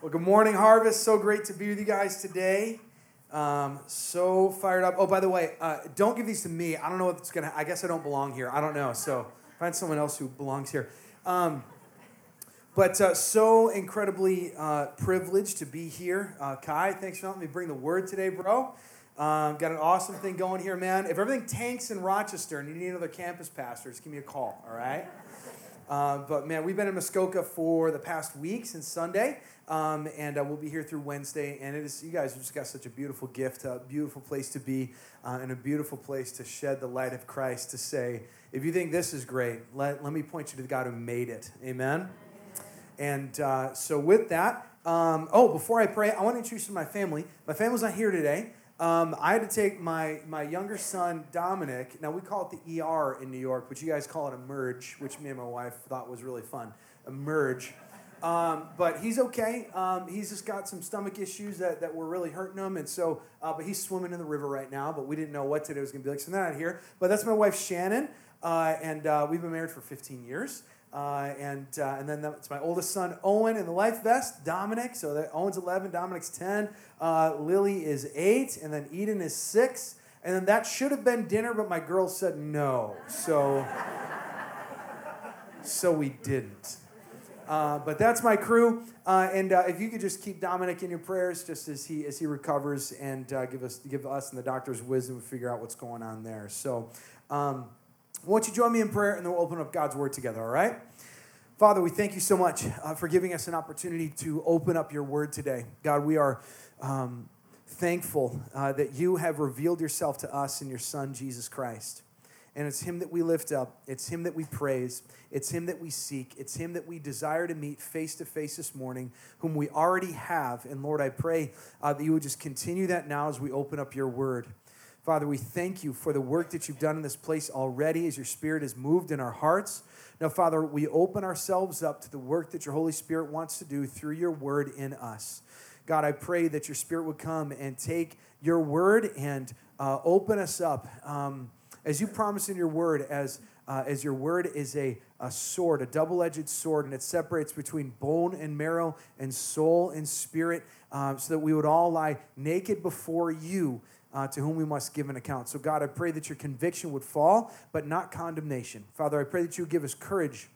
Well, good morning, Harvest. So great to be with you guys today. Um, so fired up. Oh, by the way, uh, don't give these to me. I don't know what's gonna. I guess I don't belong here. I don't know. So find someone else who belongs here. Um, but uh, so incredibly uh, privileged to be here. Uh, Kai, thanks for letting me bring the word today, bro. Um, got an awesome thing going here, man. If everything tanks in Rochester and you need another campus pastor, just give me a call, all right? Uh, but man, we've been in Muskoka for the past week since Sunday, um, and uh, we'll be here through Wednesday. And it is you guys have just got such a beautiful gift, a beautiful place to be, uh, and a beautiful place to shed the light of Christ. To say, if you think this is great, let let me point you to the God who made it. Amen. And uh, so with that, um, oh, before I pray, I want to introduce you to my family. My family's not here today. Um, I had to take my, my younger son, Dominic. Now, we call it the ER in New York, but you guys call it a merge, which me and my wife thought was really fun. A merge. Um, but he's okay. Um, he's just got some stomach issues that, that were really hurting him. And so, uh, but he's swimming in the river right now, but we didn't know what today was going to be like. So they're not here. But that's my wife, Shannon. Uh, and uh, we've been married for 15 years. Uh, and uh, and then it's my oldest son Owen in the life vest, Dominic. So that Owen's 11, Dominic's 10, uh, Lily is 8, and then Eden is 6. And then that should have been dinner, but my girl said no. So so we didn't. Uh, but that's my crew, uh, and uh, if you could just keep Dominic in your prayers, just as he as he recovers, and give us give us and the doctor's wisdom to figure out what's going on there. So, um, won't you join me in prayer and then we'll open up God's Word together, all right? Father, we thank you so much uh, for giving us an opportunity to open up your Word today. God, we are um, thankful uh, that you have revealed yourself to us in your Son, Jesus Christ. And it's Him that we lift up, it's Him that we praise, it's Him that we seek, it's Him that we desire to meet face to face this morning, whom we already have. And Lord, I pray uh, that you would just continue that now as we open up your Word. Father, we thank you for the work that you've done in this place already as your Spirit has moved in our hearts. Now, Father, we open ourselves up to the work that your Holy Spirit wants to do through your word in us. God, I pray that your Spirit would come and take your word and uh, open us up. Um, as you promise in your word, as, uh, as your word is a, a sword, a double edged sword, and it separates between bone and marrow and soul and spirit, um, so that we would all lie naked before you uh, to whom we must give an account. So, God, I pray that your conviction would fall, but not condemnation. Father, I pray that you would give us courage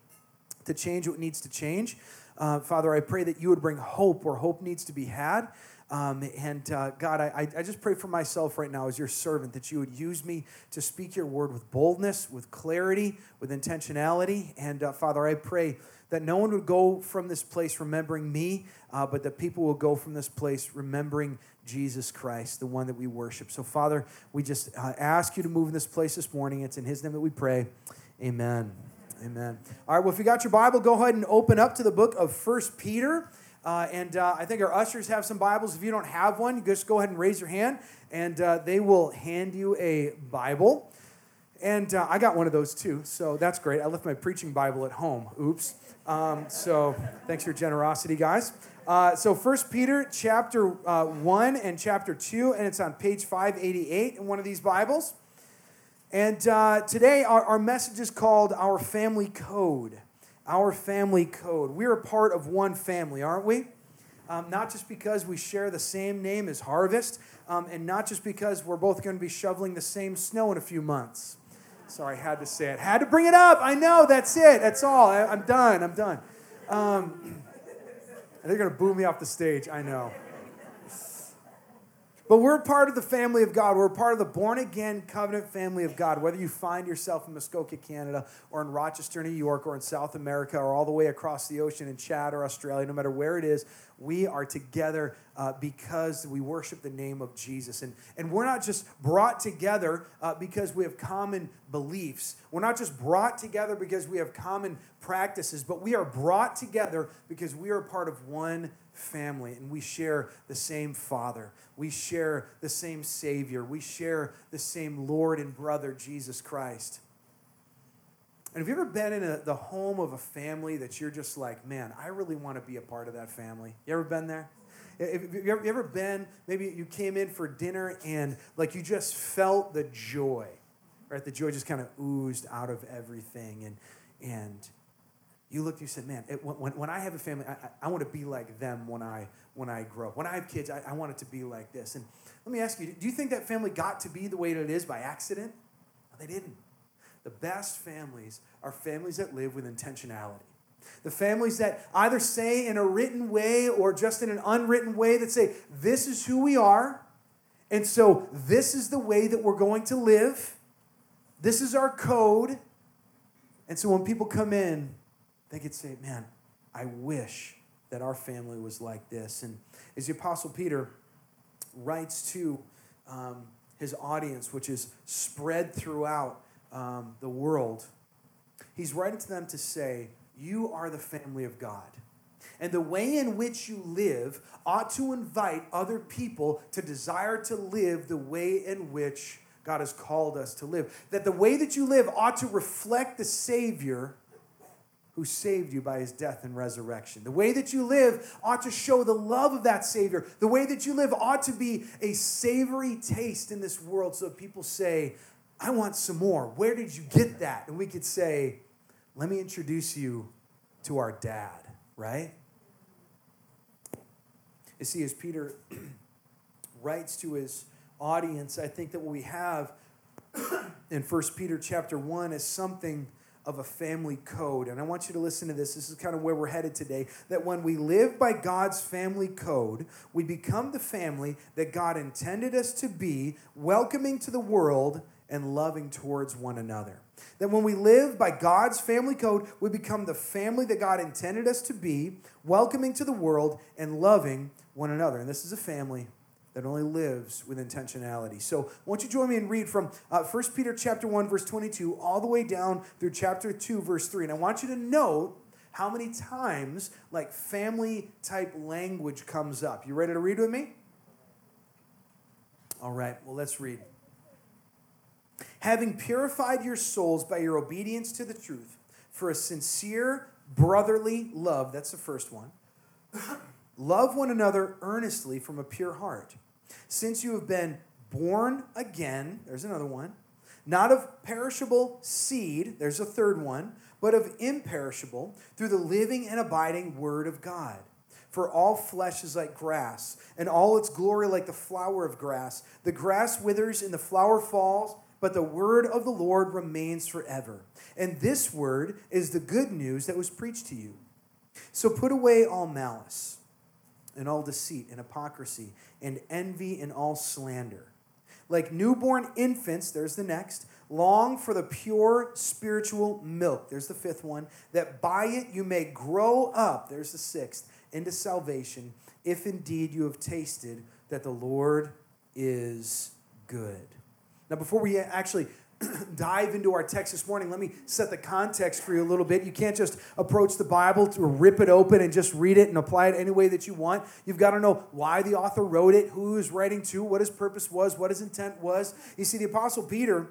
to change what needs to change. Uh, Father, I pray that you would bring hope where hope needs to be had. Um, and uh, God, I, I just pray for myself right now as your servant that you would use me to speak your word with boldness, with clarity, with intentionality. And uh, Father, I pray that no one would go from this place remembering me, uh, but that people will go from this place remembering Jesus Christ, the one that we worship. So, Father, we just uh, ask you to move in this place this morning. It's in His name that we pray. Amen. Amen. All right, well, if you got your Bible, go ahead and open up to the book of First Peter. Uh, and uh, I think our ushers have some Bibles. If you don't have one, just go ahead and raise your hand, and uh, they will hand you a Bible. And uh, I got one of those too, so that's great. I left my preaching Bible at home. Oops. Um, so thanks for your generosity, guys. Uh, so First Peter chapter uh, 1 and chapter 2, and it's on page 588 in one of these Bibles. And uh, today our, our message is called Our Family Code. Our Family Code. We're a part of one family, aren't we? Um, not just because we share the same name as Harvest, um, and not just because we're both going to be shoveling the same snow in a few months. Sorry, I had to say it. Had to bring it up. I know, that's it. That's all. I, am done. I'm done. Um, they're going to boo me off the stage, I know. But we're part of the family of God. We're part of the born again covenant family of God. Whether you find yourself in Muskoka, Canada, or in Rochester, New York, or in South America, or all the way across the ocean in Chad or Australia, no matter where it is, we are together uh, because we worship the name of Jesus. And, and we're not just brought together uh, because we have common beliefs. We're not just brought together because we have common practices, but we are brought together because we are part of one family and we share the same Father. We share the same Savior. We share the same Lord and brother, Jesus Christ. And have you ever been in a, the home of a family that you're just like, man, I really want to be a part of that family? You ever been there? Have you ever been, maybe you came in for dinner and like you just felt the joy, right? The joy just kind of oozed out of everything. And, and you looked, you said, man, it, when, when I have a family, I, I, I want to be like them when I, when I grow up. When I have kids, I, I want it to be like this. And let me ask you, do you think that family got to be the way that it is by accident? No, they didn't. The best families are families that live with intentionality. The families that either say in a written way or just in an unwritten way that say, this is who we are, and so this is the way that we're going to live. This is our code. And so when people come in, they could say, man, I wish that our family was like this. And as the Apostle Peter writes to um, his audience, which is spread throughout um, the world, he's writing to them to say, You are the family of God. And the way in which you live ought to invite other people to desire to live the way in which God has called us to live. That the way that you live ought to reflect the Savior who saved you by his death and resurrection. The way that you live ought to show the love of that Savior. The way that you live ought to be a savory taste in this world so people say, I want some more. Where did you get that? And we could say, let me introduce you to our dad, right? You see, as Peter writes to his audience, I think that what we have in 1 Peter chapter 1 is something of a family code. And I want you to listen to this. This is kind of where we're headed today. That when we live by God's family code, we become the family that God intended us to be, welcoming to the world and loving towards one another. That when we live by God's family code, we become the family that God intended us to be, welcoming to the world and loving one another. And this is a family that only lives with intentionality. So, won't you join me and read from uh, 1 Peter chapter 1 verse 22 all the way down through chapter 2 verse 3. And I want you to note how many times like family type language comes up. You ready to read with me? All right, well, let's read. Having purified your souls by your obedience to the truth for a sincere brotherly love, that's the first one. Love one another earnestly from a pure heart since you have been born again, there's another one, not of perishable seed, there's a third one, but of imperishable, through the living and abiding Word of God. For all flesh is like grass, and all its glory like the flower of grass. The grass withers and the flower falls, but the word of the Lord remains forever. And this word is the good news that was preached to you. So put away all malice and all deceit and hypocrisy and envy and all slander. Like newborn infants, there's the next, long for the pure spiritual milk, there's the fifth one, that by it you may grow up, there's the sixth, into salvation, if indeed you have tasted that the Lord is good. Now, before we actually dive into our text this morning, let me set the context for you a little bit. You can't just approach the Bible to rip it open and just read it and apply it any way that you want. You've got to know why the author wrote it, who he was writing to, what his purpose was, what his intent was. You see, the Apostle Peter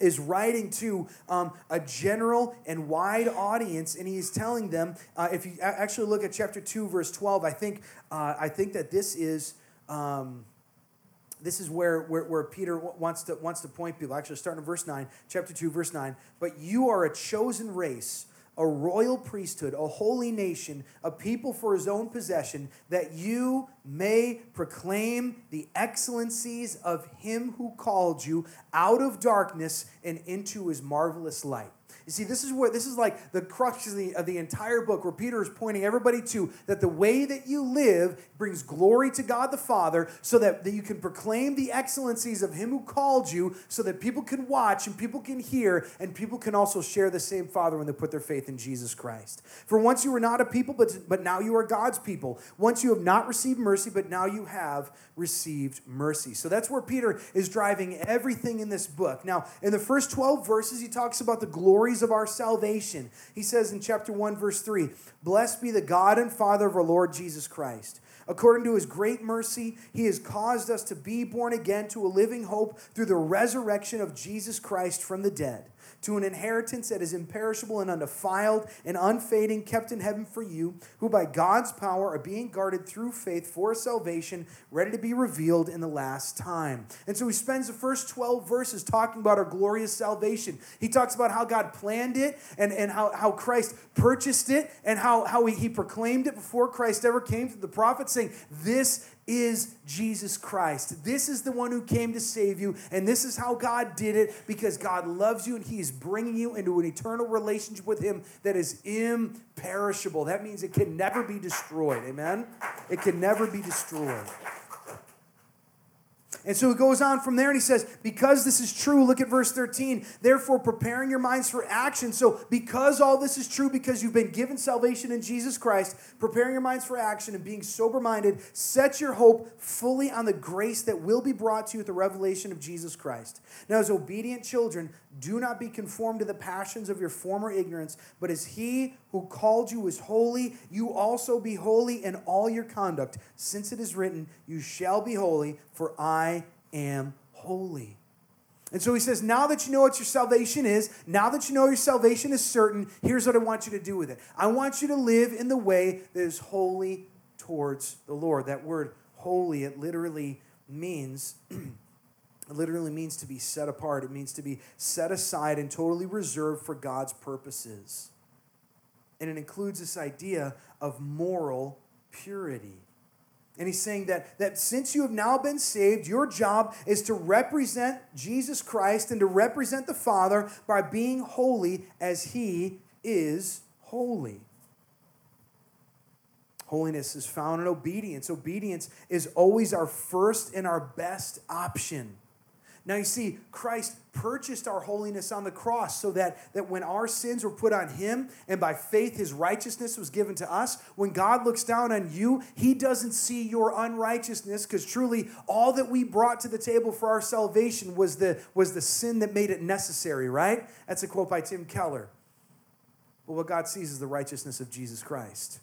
is writing to um, a general and wide audience, and he's telling them. Uh, if you actually look at chapter two, verse twelve, I think uh, I think that this is. Um, this is where, where, where Peter wants to, wants to point people. Actually, starting in verse 9, chapter 2, verse 9. But you are a chosen race, a royal priesthood, a holy nation, a people for his own possession, that you may proclaim the excellencies of him who called you out of darkness and into his marvelous light. You see, this is where this is like the crux of the, of the entire book where Peter is pointing everybody to that the way that you live brings glory to God the Father so that, that you can proclaim the excellencies of Him who called you so that people can watch and people can hear and people can also share the same Father when they put their faith in Jesus Christ. For once you were not a people, but, but now you are God's people. Once you have not received mercy, but now you have received mercy. So that's where Peter is driving everything in this book. Now, in the first 12 verses, he talks about the glories of our salvation. He says in chapter 1, verse 3 Blessed be the God and Father of our Lord Jesus Christ. According to his great mercy, he has caused us to be born again to a living hope through the resurrection of Jesus Christ from the dead to an inheritance that is imperishable and undefiled and unfading, kept in heaven for you, who by God's power are being guarded through faith for salvation, ready to be revealed in the last time. And so he spends the first 12 verses talking about our glorious salvation. He talks about how God planned it and, and how, how Christ purchased it and how, how he, he proclaimed it before Christ ever came to the prophets, saying, This is Jesus Christ. This is the one who came to save you, and this is how God did it because God loves you and He is bringing you into an eternal relationship with Him that is imperishable. That means it can never be destroyed. Amen? It can never be destroyed. And so it goes on from there and he says, Because this is true, look at verse 13, therefore preparing your minds for action. So, because all this is true, because you've been given salvation in Jesus Christ, preparing your minds for action and being sober minded, set your hope fully on the grace that will be brought to you at the revelation of Jesus Christ. Now, as obedient children, do not be conformed to the passions of your former ignorance, but as he who called you is holy, you also be holy in all your conduct, since it is written, You shall be holy, for I am holy. And so he says, now that you know what your salvation is, now that you know your salvation is certain, here's what I want you to do with it. I want you to live in the way that is holy towards the Lord. That word holy, it literally means It literally means to be set apart. It means to be set aside and totally reserved for God's purposes. And it includes this idea of moral purity. And he's saying that, that since you have now been saved, your job is to represent Jesus Christ and to represent the Father by being holy as he is holy. Holiness is found in obedience. Obedience is always our first and our best option. Now you see, Christ purchased our holiness on the cross so that, that when our sins were put on him and by faith his righteousness was given to us, when God looks down on you, he doesn't see your unrighteousness because truly all that we brought to the table for our salvation was the, was the sin that made it necessary, right? That's a quote by Tim Keller. But what God sees is the righteousness of Jesus Christ.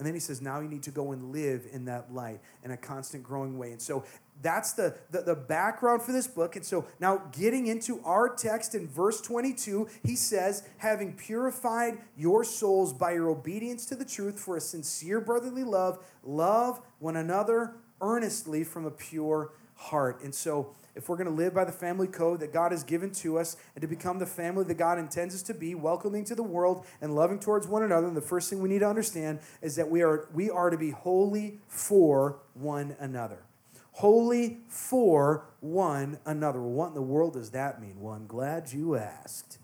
And then he says, now you need to go and live in that light in a constant growing way. And so that's the, the, the, background for this book. And so now getting into our text in verse 22, he says, having purified your souls by your obedience to the truth for a sincere brotherly love, love one another earnestly from a pure heart. And so if we're going to live by the family code that God has given to us and to become the family that God intends us to be, welcoming to the world and loving towards one another, the first thing we need to understand is that we are, we are to be holy for one another holy for one another. What in the world does that mean? Well, I'm glad you asked.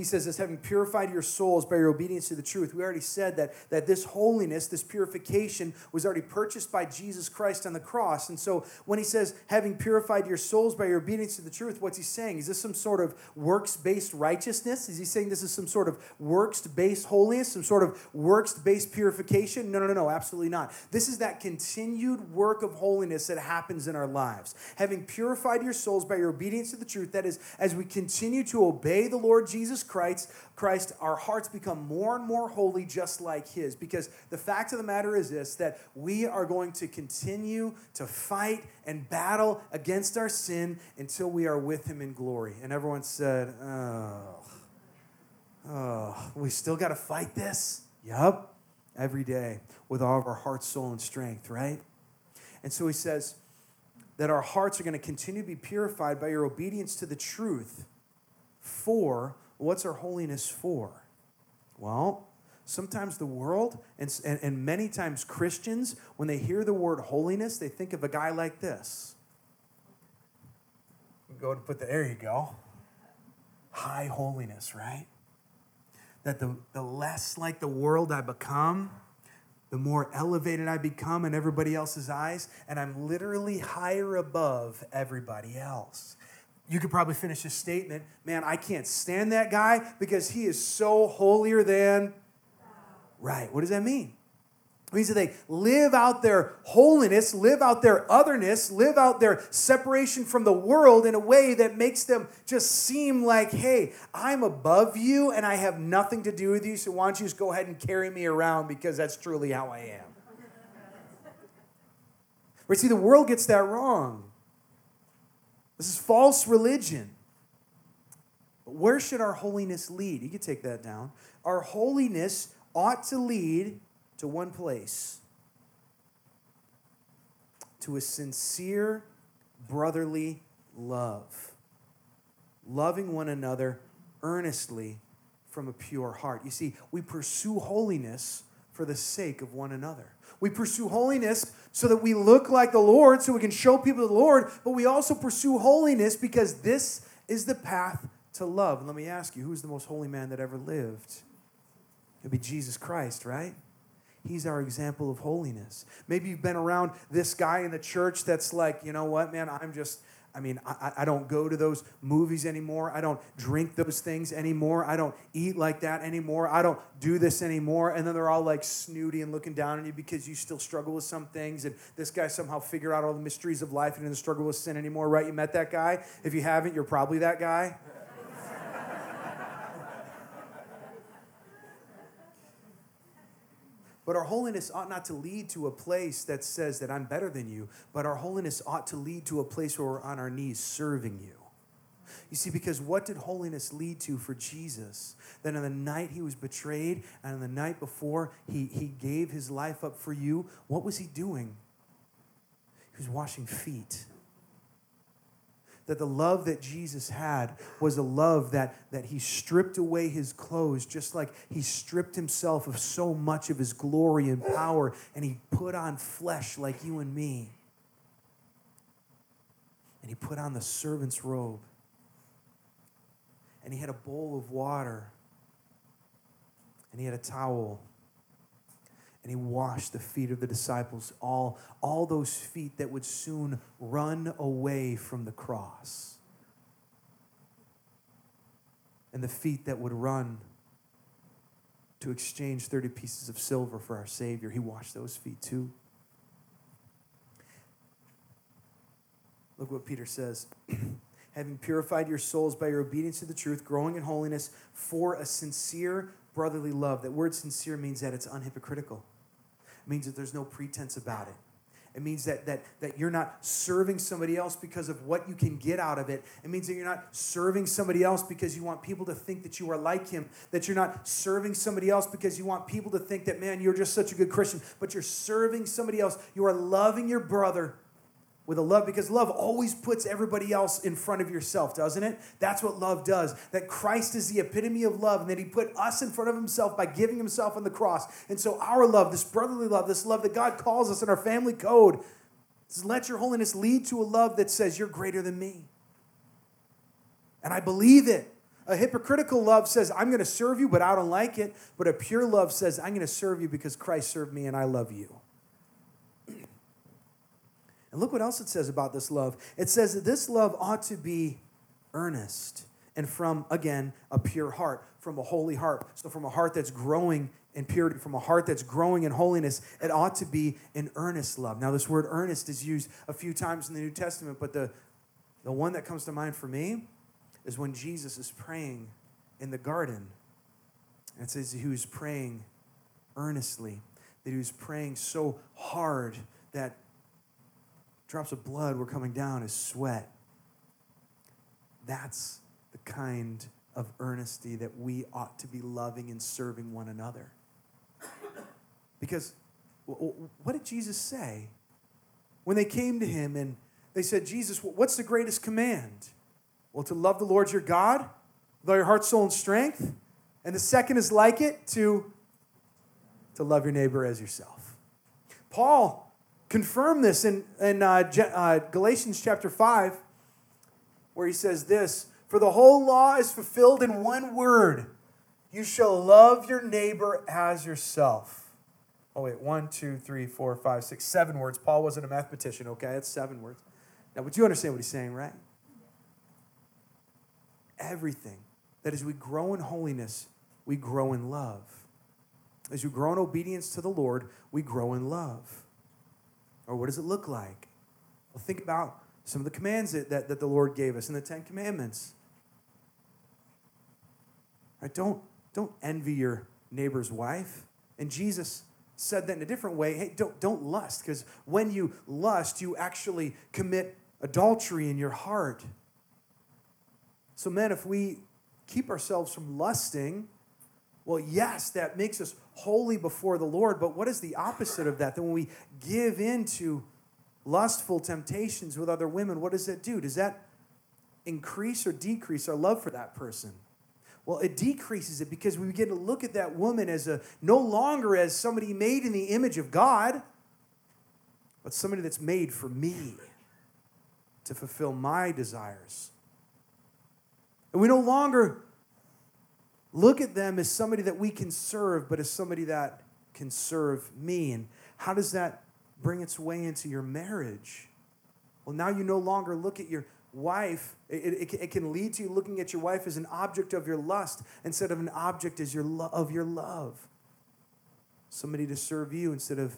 He says as having purified your souls by your obedience to the truth. We already said that, that this holiness, this purification, was already purchased by Jesus Christ on the cross. And so when he says having purified your souls by your obedience to the truth, what's he saying? Is this some sort of works based righteousness? Is he saying this is some sort of works based holiness, some sort of works based purification? No, no, no, no, absolutely not. This is that continued work of holiness that happens in our lives. Having purified your souls by your obedience to the truth, that is, as we continue to obey the Lord Jesus Christ, Christ, our hearts become more and more holy, just like His. Because the fact of the matter is this that we are going to continue to fight and battle against our sin until we are with Him in glory. And everyone said, Oh, oh we still got to fight this? Yup, every day with all of our heart, soul, and strength, right? And so He says, that our hearts are going to continue to be purified by your obedience to the truth for What's our holiness for? Well, sometimes the world and, and, and, many times Christians, when they hear the word holiness, they think of a guy like this. Go to put the, there you go. High holiness, right? That the, the less like the world I become, the more elevated I become in everybody else's eyes, and I'm literally higher above everybody else you could probably finish this statement man, I can't stand that guy because he is so holier than. Right. What does that mean? It means that they live out their holiness, live out their otherness, live out their separation from the world in a way that makes them just seem like, hey, I'm above you and I have nothing to do with you, so why don't you just go ahead and carry me around because that's truly how I am. Right? See, the world gets that wrong. This is false religion. Where should our holiness lead? You can take that down. Our holiness ought to lead to one place to a sincere brotherly love, loving one another earnestly from a pure heart. You see, we pursue holiness for the sake of one another. We pursue holiness so that we look like the Lord, so we can show people the Lord, but we also pursue holiness because this is the path to love. And let me ask you, who's the most holy man that ever lived? It'd be Jesus Christ, right? He's our example of holiness. Maybe you've been around this guy in the church that's like, you know what, man, I'm just, I mean, I, I don't go to those movies anymore. I don't drink those things anymore. I don't eat like that anymore. I don't do this anymore. And then they're all like snooty and looking down on you because you still struggle with some things. And this guy somehow figured out all the mysteries of life and doesn't struggle with sin anymore, right? You met that guy? If you haven't, you're probably that guy. But our holiness ought not to lead to a place that says that I'm better than you, but our holiness ought to lead to a place where we're on our knees serving you. You see, because what did holiness lead to for Jesus? That on the night he was betrayed and on the night before he, he gave his life up for you, what was he doing? He was washing feet that the love that Jesus had was a love that, that he stripped away his clothes, just like he stripped himself of so much of his glory and power, and he put on flesh like you and me. And he put on the servant's robe. And he had a bowl of water. And he had a towel and he washed the feet of the disciples, all, all those feet that would soon run away from the cross. And the feet that would run to exchange 30 pieces of silver for our Savior. He washed those feet too. Look what Peter says. Having purified your souls by your obedience to the truth, growing in holiness for a sincere brotherly love. That word sincere means that it's unhypocritical. It means that there's no pretense about it. It means that, that, that you're not serving somebody else because of what you can get out of it. It means that you're not serving somebody else because you want people to think that you are like him. That you're not serving somebody else because you want people to think that, man, you're just such a good Christian. But you're serving somebody else. You are loving your brother with a love because love always puts everybody else in front of yourself, doesn't it? That's what love does. That Christ is the epitome of love and that he put us in front of himself by giving himself on the cross. And so our love, this brotherly love, this love that God calls us in our family code, says, let your holiness lead to a love that says you're greater than me. And I believe it. A hypocritical love says, I'm going to serve you, but I don't like it. But a pure love says, I'm going to serve you because Christ served me and I love you. And look what else it says about this love. It says that this love ought to be earnest and from, again, a pure heart, from a holy heart. So, from a heart that's growing in purity, from a heart that's growing in holiness, it ought to be an earnest love. Now, this word earnest is used a few times in the New Testament, but the, the one that comes to mind for me is when Jesus is praying in the garden. And it says he was praying earnestly, that he was praying so hard that drops of blood were coming down as sweat. That's the kind of earnesty that we ought to be loving and serving one another. Because what did Jesus say? When they came to him and they said, Jesus, what's the greatest command? Well, to love the Lord your God with all your heart, soul, and strength. And the second is like it to, to love your neighbor as yourself. Paul confirm this in, in uh, uh, Galatians chapter 5, where he says this For the whole law is fulfilled in one word you shall love your neighbor as yourself. Oh, wait, one, two, three, four, five, six, seven words. Paul wasn't a mathematician, okay? It's seven words. Now, but you understand what he's saying, right? Everything. That as we grow in holiness, we grow in love. As we grow in obedience to the Lord, we grow in love. Or what does it look like? Well, think about some of the commands that, that, that the Lord gave us in the Ten Commandments. Right? Don't, don't envy your neighbor's wife. And Jesus said that in a different way. Hey, don't, don't lust, because when you lust, you actually commit adultery in your heart. So, men, if we keep ourselves from lusting, well, yes, that makes us holy before the Lord, but what is the opposite of that? Then when we give in to lustful temptations with other women, what does that do? Does that increase or decrease our love for that person? Well, it decreases it because we begin to look at that woman as a no longer as somebody made in the image of God, but somebody that's made for me to fulfill my desires. And we no longer look at them as somebody that we can serve, but as somebody that can serve me. And how does that bring its way into your marriage? Well, now you no longer look at your wife, it, it, it, can lead to you looking at your wife as an object of your lust instead of an object as your lo- of your love. Somebody to serve you instead of,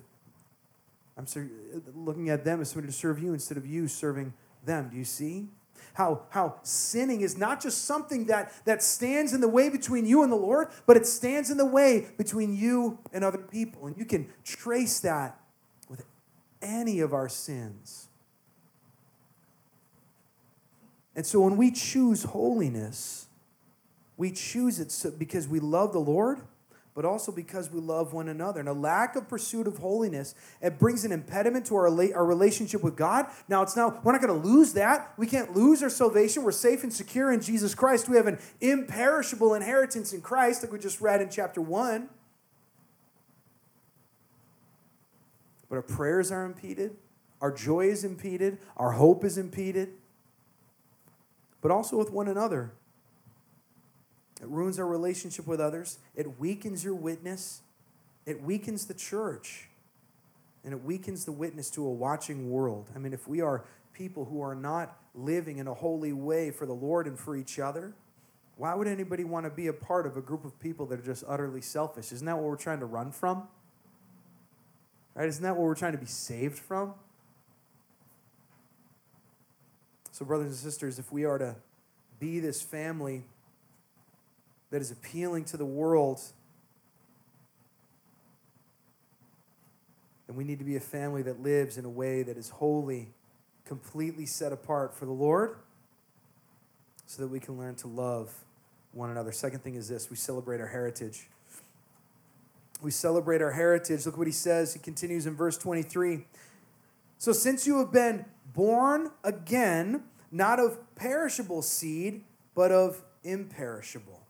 I'm sorry, looking at them as somebody to serve you instead of you serving them. Do you see? How, how sinning is not just something that, that stands in the way between you and the Lord, but it stands in the way between you and other people. And you can trace that with any of our sins. And so when we choose holiness, we choose it so, because we love the Lord, but also because we love one another. And a lack of pursuit of holiness, it brings an impediment to our, our relationship with God. Now, it's now, we're not going to lose that. We can't lose our salvation. We're safe and secure in Jesus Christ. We have an imperishable inheritance in Christ, like we just read in chapter 1. But our prayers are impeded, our joy is impeded, our hope is impeded but also with one another. It ruins our relationship with others, it weakens your witness, it weakens the church, and it weakens the witness to a watching world. I mean, if we are people who are not living in a holy way for the Lord and for each other, why would anybody want to be a part of a group of people that are just utterly selfish? Isn't that what we're trying to run from? Right? Isn't that what we're trying to be saved from? So, brothers and sisters, if we are to be this family that is appealing to the world, then we need to be a family that lives in a way that is holy, completely set apart for the Lord, so that we can learn to love one another. Second thing is this we celebrate our heritage. We celebrate our heritage. Look what he says. He continues in verse 23. So, since you have been born again, not of perishable seed, but of imperishable.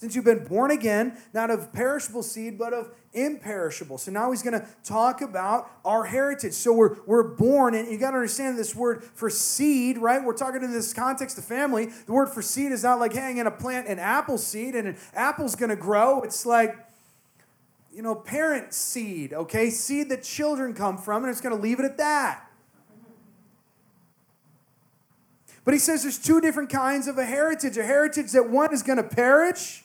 Since you've been born again, not of perishable seed, but of imperishable. So now he's going to talk about our heritage. So we're, we're born, and you got to understand this word for seed, right? We're talking in this context of family. The word for seed is not like hanging a plant an apple seed, and an apple's going to grow. It's like, you know, parent seed, okay? Seed that children come from, and it's going to leave it at that. But he says there's two different kinds of a heritage a heritage that one is going to perish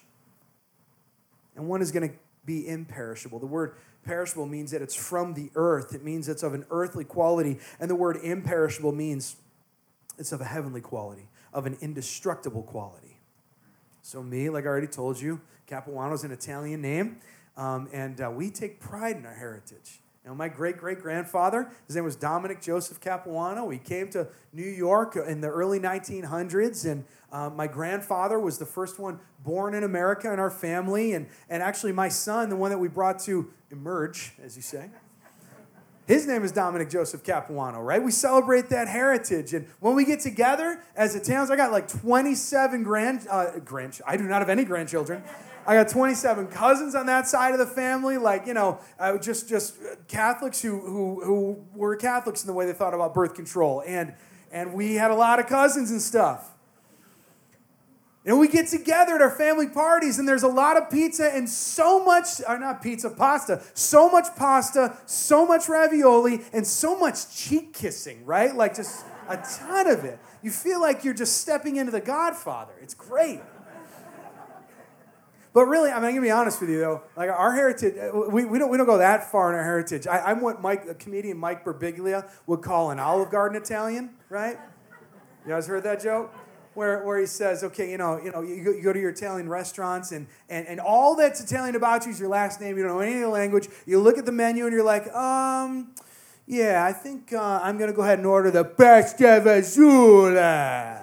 and one is going to be imperishable. The word perishable means that it's from the earth, it means it's of an earthly quality. And the word imperishable means it's of a heavenly quality, of an indestructible quality. So, me, like I already told you, Capuano is an Italian name, um, and uh, we take pride in our heritage. Now, my great great grandfather, his name was Dominic Joseph Capuano. He came to New York in the early 1900s, and uh, my grandfather was the first one born in America in our family. And, and actually, my son, the one that we brought to emerge, as you say, his name is Dominic Joseph Capuano, right? We celebrate that heritage. And when we get together as a town, I got like 27 grand, uh, grand I do not have any grandchildren. I got 27 cousins on that side of the family, like, you know, uh, just, just Catholics who, who, who were Catholics in the way they thought about birth control. And, and we had a lot of cousins and stuff. And we get together at our family parties, and there's a lot of pizza and so much, or not pizza, pasta, so much pasta, so much ravioli, and so much cheek kissing, right? Like just a ton of it. You feel like you're just stepping into the Godfather. It's great. But really, I mean, I'm gonna be honest with you though. Like our heritage, uh, we, we don't we don't go that far in our heritage. I, am what Mike, comedian Mike Birbiglia would call an Olive Garden Italian, right? You guys heard that joke? Where, where he says, okay, you know, you know, you go, you go to your Italian restaurants and, and, and all that's Italian about you is your last name. You don't know any of the language. You look at the menu and you're like, um, yeah, I think uh, I'm gonna go ahead and order the pasta vazula.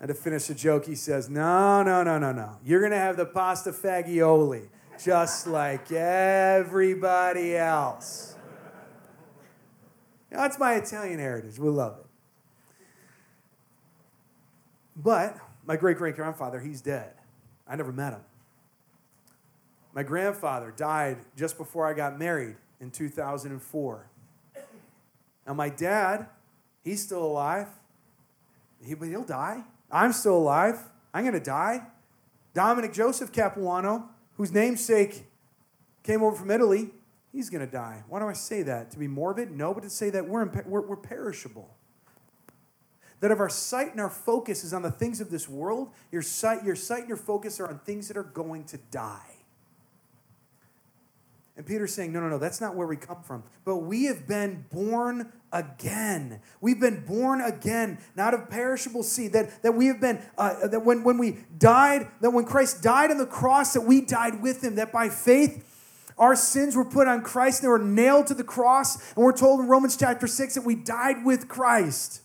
And to finish the joke, he says, No, no, no, no, no. You're going to have the pasta fagioli, just like everybody else. That's my Italian heritage. We love it. But my great great grandfather, he's dead. I never met him. My grandfather died just before I got married in 2004. Now, my dad, he's still alive, he, but he'll die. I'm still alive. I'm going to die. Dominic Joseph Capuano, whose namesake came over from Italy, he's going to die. Why do I say that? To be morbid? No, but to say that we're, we're, we're perishable. That if our sight and our focus is on the things of this world, your sight, your sight and your focus are on things that are going to die. And Peter's saying, no, no, no, that's not where we come from. But we have been born again. We've been born again, not of perishable seed. That, that we have been, uh, that when, when we died, that when Christ died on the cross, that we died with him. That by faith, our sins were put on Christ, and they were nailed to the cross. And we're told in Romans chapter 6 that we died with Christ.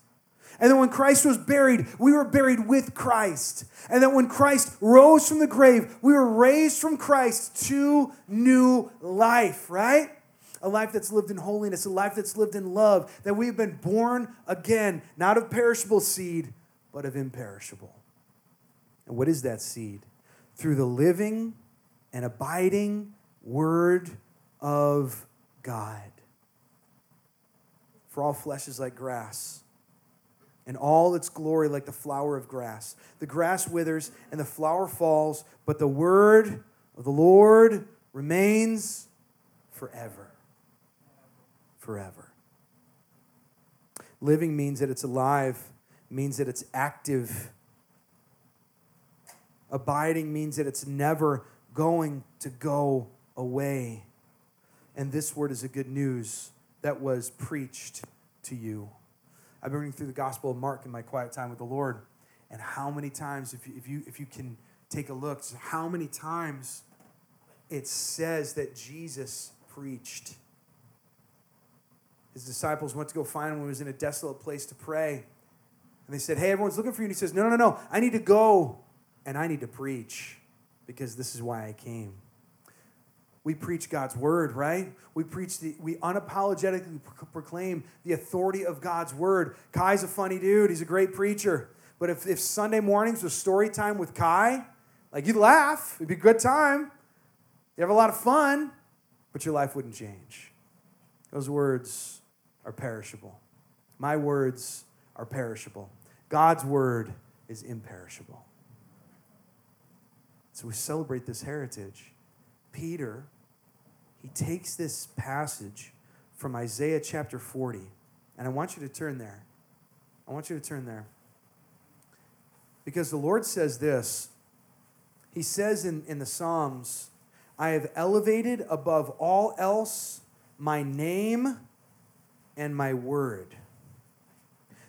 And then when Christ was buried, we were buried with Christ. And then when Christ rose from the grave, we were raised from Christ to new life, right? A life that's lived in holiness, a life that's lived in love, that we've been born again, not of perishable seed, but of imperishable. And what is that seed? Through the living and abiding word of God. For all flesh is like grass and all its glory like the flower of grass. The grass withers and the flower falls, but the word of the Lord remains forever. Forever. Living means that it's alive, means that it's active. Abiding means that it's never going to go away. And this word is a good news that was preached to you. I've been reading through the Gospel of Mark in my quiet time with the Lord, and how many times, if you, if you, if you can take a look, how many times it says that Jesus preached. His disciples went to go find him when he was in a desolate place to pray. And they said, Hey, everyone's looking for you. And he says, No, no, no, I need to go and I need to preach because this is why I came we preach God's word, right? We preach the, we unapologetically proclaim the authority of God's word. Kai's a funny dude. He's a great preacher. But if, if Sunday mornings was story time with Kai, like you'd laugh, it'd be a good time. You have a lot of fun, but your life wouldn't change. Those words are perishable. My words are perishable. God's word is imperishable. So we celebrate this heritage. Peter, he takes this passage from Isaiah chapter 40, and I want you to turn there. I want you to turn there. Because the Lord says this He says in, in the Psalms, I have elevated above all else my name and my word.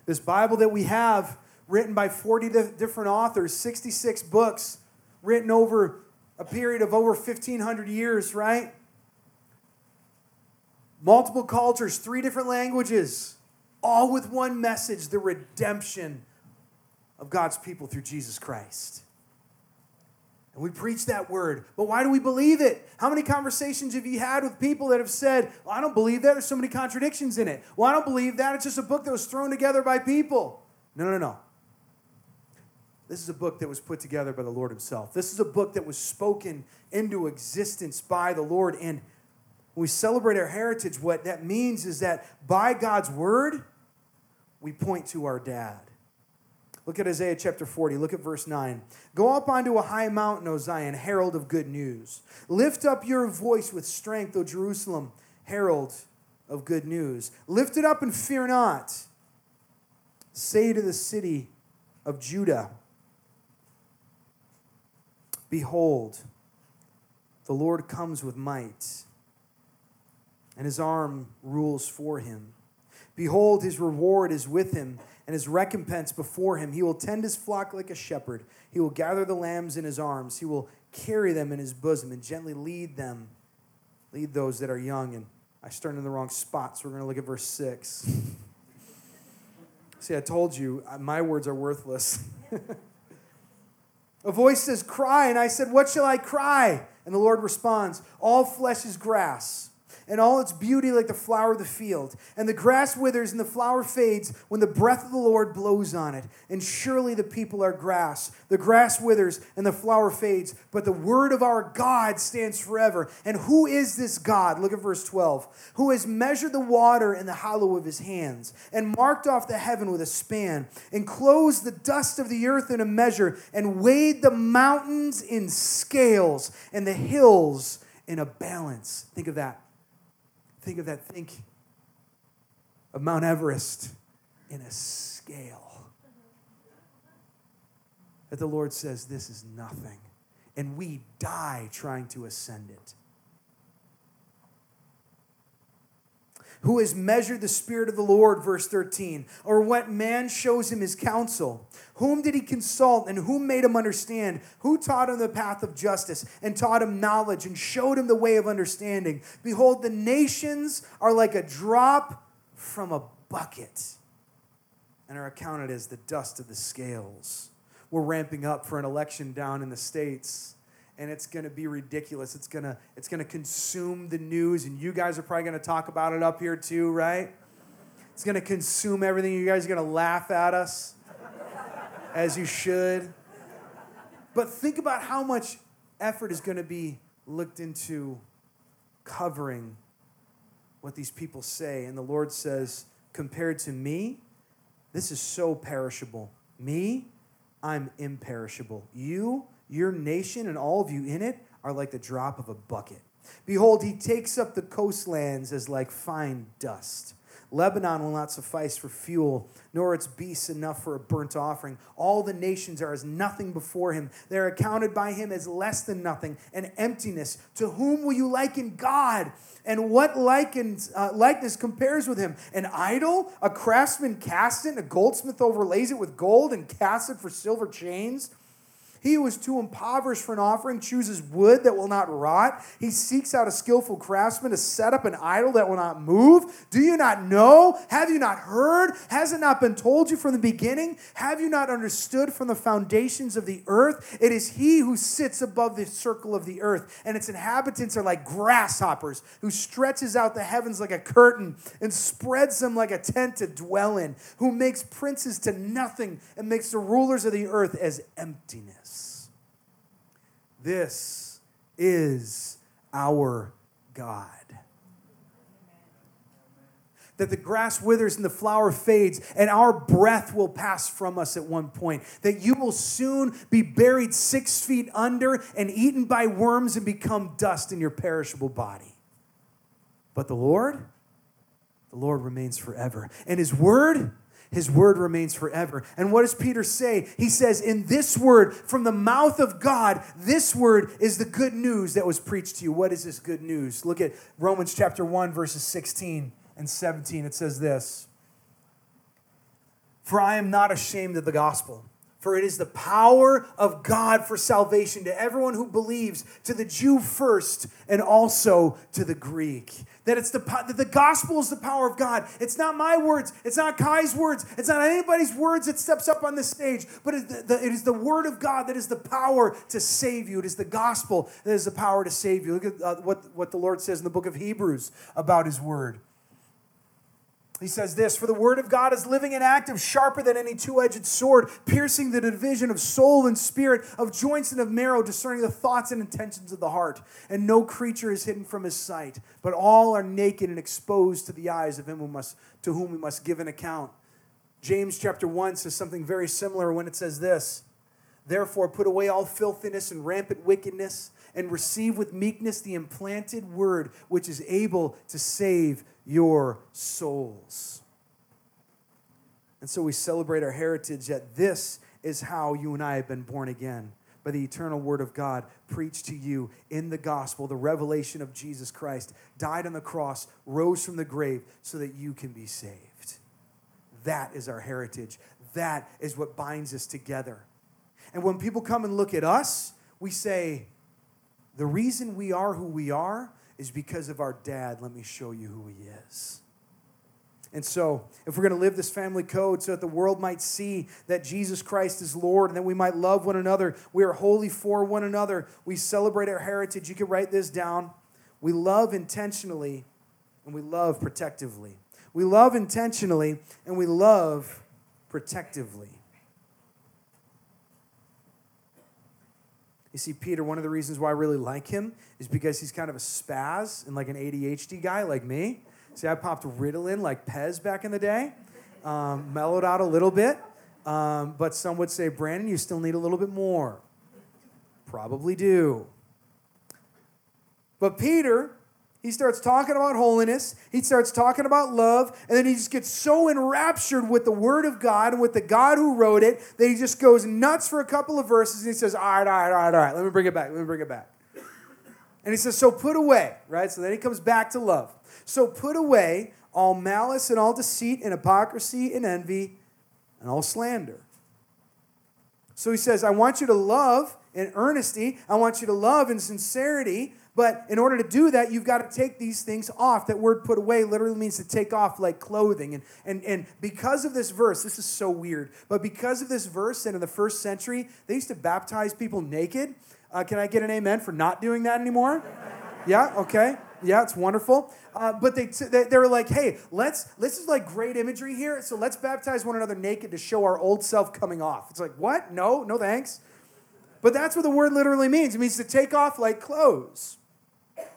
This Bible that we have, written by 40 different authors, 66 books, written over a period of over 1,500 years, right? Multiple cultures, three different languages, all with one message the redemption of God's people through Jesus Christ. And we preach that word. But why do we believe it? How many conversations have you had with people that have said, well, I don't believe that. There's so many contradictions in it. Well, I don't believe that. It's just a book that was thrown together by people. No, no, no. This is a book that was put together by the Lord Himself. This is a book that was spoken into existence by the Lord. And when we celebrate our heritage, what that means is that by God's word, we point to our dad. Look at Isaiah chapter 40. Look at verse 9. Go up onto a high mountain, O Zion, herald of good news. Lift up your voice with strength, O Jerusalem, herald of good news. Lift it up and fear not. Say to the city of Judah, Behold, the Lord comes with might, and his arm rules for him. Behold, his reward is with him, and his recompense before him. He will tend his flock like a shepherd. He will gather the lambs in his arms. He will carry them in his bosom and gently lead them, lead those that are young. And I started in the wrong spot, so we're going to look at verse 6. See, I told you, uh, my words are worthless. a voice says, Cry. And I said, What shall I cry? And the Lord responds, All flesh is grass and all its beauty like the flower of the field. And the grass withers and the flower fades when the breath of the Lord blows on it. And surely the people are grass. The grass withers and the flower fades, but the word of our God stands forever. And who is this God? Look at verse 12. Who has measured the water in the hollow of his hands, and marked off the heaven with a span, and closed the dust of the earth in a measure, and weighed the mountains in scales, and the hills in a balance. Think of that. Think of that. Think of Mount Everest in a scale. That the Lord says, This is nothing. And we die trying to ascend it. Who has measured the Spirit of the Lord, verse 13? Or what man shows him his counsel? Whom did he consult and whom made him understand? Who taught him the path of justice and taught him knowledge and showed him the way of understanding? Behold, the nations are like a drop from a bucket and are accounted as the dust of the scales. We're ramping up for an election down in the States and it's going to be ridiculous. It's going to it's going to consume the news and you guys are probably going to talk about it up here too, right? It's going to consume everything. You guys are going to laugh at us as you should. But think about how much effort is going to be looked into covering what these people say. And the Lord says, compared to me, this is so perishable. Me, I'm imperishable. You, your nation and all of you in it are like the drop of a bucket. Behold, he takes up the coastlands as like fine dust. Lebanon will not suffice for fuel, nor its beasts enough for a burnt offering. All the nations are as nothing before him. They are accounted by him as less than nothing, an emptiness. To whom will you liken God? And what likens, uh, likeness compares with him? An idol? A craftsman casts it, and a goldsmith overlays it with gold and casts it for silver chains? He who is too impoverished for an offering chooses wood that will not rot. He seeks out a skillful craftsman to set up an idol that will not move. Do you not know? Have you not heard? Has it not been told you from the beginning? Have you not understood from the foundations of the earth? It is he who sits above the circle of the earth, and its inhabitants are like grasshoppers, who stretches out the heavens like a curtain and spreads them like a tent to dwell in, who makes princes to nothing and makes the rulers of the earth as emptiness. This is our God. That the grass withers and the flower fades, and our breath will pass from us at one point. That you will soon be buried six feet under and eaten by worms and become dust in your perishable body. But the Lord, the Lord remains forever. And His word, his word remains forever. And what does Peter say? He says, In this word, from the mouth of God, this word is the good news that was preached to you. What is this good news? Look at Romans chapter 1, verses 16 and 17. It says this For I am not ashamed of the gospel for it is the power of God for salvation to everyone who believes, to the Jew first, and also to the Greek. That it's the that the gospel is the power of God. It's not my words. It's not Kai's words. It's not anybody's words that steps up on this stage. But it, the, it is the word of God that is the power to save you. It is the gospel that is the power to save you. Look at uh, what what the Lord says in the book of Hebrews about His word. He says this For the word of God is living and active, sharper than any two edged sword, piercing the division of soul and spirit, of joints and of marrow, discerning the thoughts and intentions of the heart. And no creature is hidden from his sight, but all are naked and exposed to the eyes of him who must, to whom we must give an account. James chapter 1 says something very similar when it says this Therefore, put away all filthiness and rampant wickedness, and receive with meekness the implanted word, which is able to save your souls. And so we celebrate our heritage that this is how you and I have been born again by the eternal word of God preached to you in the gospel, the revelation of Jesus Christ, died on the cross, rose from the grave so that you can be saved. That is our heritage. That is what binds us together. And when people come and look at us, we say, the reason we are who we are is because of our dad. Let me show you who he is. And so, if we're going to live this family code so that the world might see that Jesus Christ is Lord and that we might love one another, we are holy for one another, we celebrate our heritage. You can write this down. We love intentionally and we love protectively. We love intentionally and we love protectively. You see, Peter, one of the reasons why I really like him is because he's kind of a spaz and like an ADHD guy like me. See, I popped Ritalin like Pez back in the day, um, mellowed out a little bit. Um, but some would say, Brandon, you still need a little bit more. Probably do. But Peter, he starts talking about holiness. He starts talking about love. And then he just gets so enraptured with the Word of God and with the God who wrote it that he just goes nuts for a couple of verses and he says, All right, all right, all right, all right, let me bring it back. Let me bring it back. And he says, So put away, right? So then he comes back to love. So put away all malice and all deceit and hypocrisy and envy and all slander. So he says, I want you to love in earnesty. I want you to love in sincerity. But in order to do that, you've got to take these things off. That word put away literally means to take off like clothing. And, and, and because of this verse, this is so weird, but because of this verse, and in the first century, they used to baptize people naked. Uh, can I get an amen for not doing that anymore? Yeah, okay. Yeah, it's wonderful. Uh, but they, they, they were like, hey, let's, this is like great imagery here. So let's baptize one another naked to show our old self coming off. It's like, what? No, no thanks. But that's what the word literally means. It means to take off like clothes.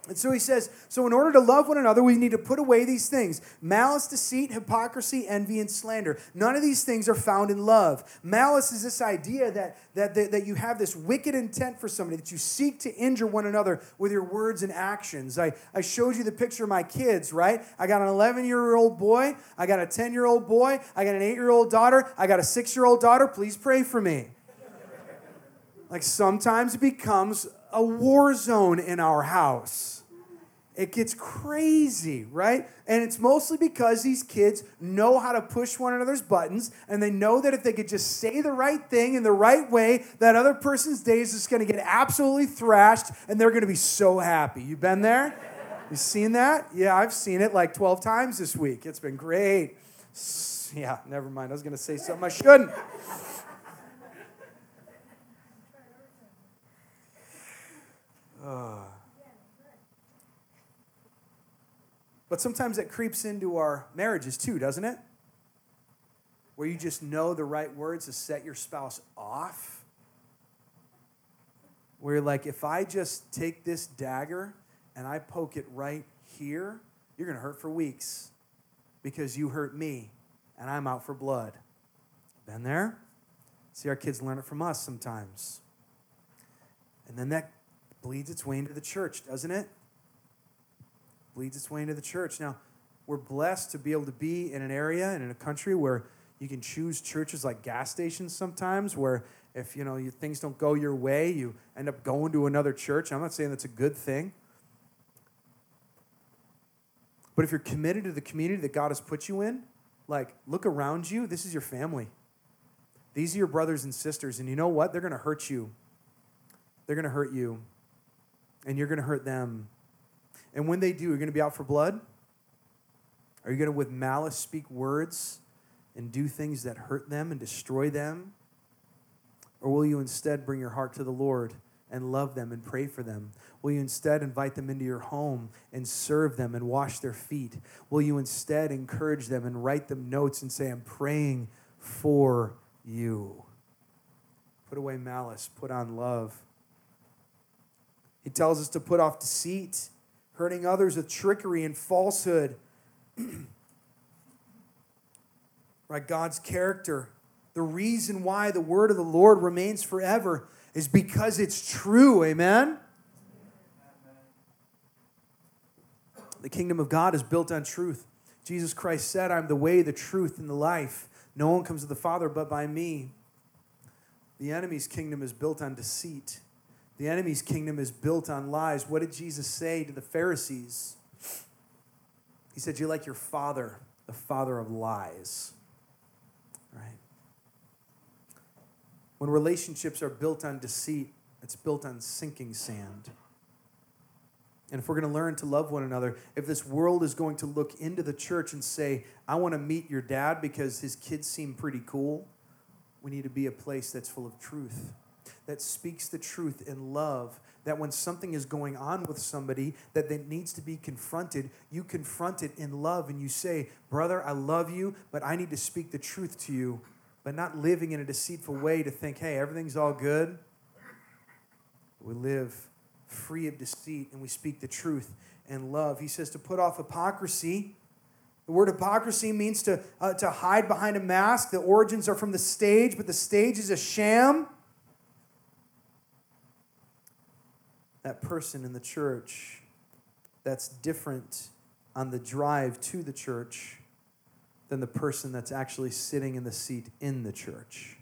And so he says, so in order to love one another, we need to put away these things malice, deceit, hypocrisy, envy, and slander. None of these things are found in love. Malice is this idea that, that, that, that you have this wicked intent for somebody, that you seek to injure one another with your words and actions. I, I showed you the picture of my kids, right? I got an 11 year old boy, I got a 10 year old boy, I got an 8 year old daughter, I got a 6 year old daughter. Please pray for me. Like sometimes it becomes a war zone in our house it gets crazy, right? And it's mostly because these kids know how to push one another's buttons, and they know that if they could just say the right thing in the right way, that other person's day is just to get absolutely thrashed, and they're to be so happy. You've been there? You seen that? Yeah, I've seen it like 12 times this week. It's been great. Yeah, never mind. I was to say something I shouldn't. Uh. But sometimes that creeps into our marriages too, doesn't it? Where you just know the right words to set your spouse off. Where you're like, if I just take this dagger and I poke it right here, you're going to hurt for weeks because you hurt me and I'm out for blood. Been there? See, our kids learn it from us sometimes. And then that bleeds its way into the church, doesn't it? bleeds its way into the church. Now, we're blessed to be able to be in an area and in a country where you can choose churches like gas stations sometimes where if you know you, things don't go your way you end up going to another church. I'm not saying that's a good thing. But if you're committed to the community that god has put you in like look around you. This is your family. These are your brothers and sisters. And you know what? They're going to hurt you. They're going to hurt you and you're going to hurt them and when they do, you're going to be out for blood? Are you going to, with malice, speak words and do things that hurt them and destroy them? Or will you instead bring your heart to the Lord and love them and pray for them? Will you instead invite them into your home and serve them and wash their feet? Will you instead encourage them and write them notes and say, I'm praying for you? Put away malice, put on love. He tells us to put off deceit hurting others with trickery and falsehood. right? God's character. The reason why the word of the Lord remains forever is because it's true. Amen? The kingdom of God is built on truth. Jesus Christ said, I'm the way, the truth, and the life. No one comes to the Father but by me. The enemy's kingdom is built on deceit. The enemy's kingdom is built on lies. What did Jesus say to the Pharisees? He said, You're like your father, the father of lies. Right? When relationships are built on deceit, it's built on sinking sand. And if we're going to learn to love one another, if this world is going to look into the church and say, I want to meet your dad because his kids seem pretty cool, we need to be a place that's full of truth, that speaks the truth in love, that when something is going on with somebody that, that needs to be confronted, you confront it in love and you say, Brother, I love you, but I need to speak the truth to you, but not living in a deceitful way to think, hey, everything's all good. We live free of deceit and we speak the truth and love. He says to put off hypocrisy. The word hypocrisy means to, uh, to hide behind a mask. The origins are from the stage, but the stage is a sham. That person in the church that's different on the drive to the church than the person that's actually sitting in the seat in the church.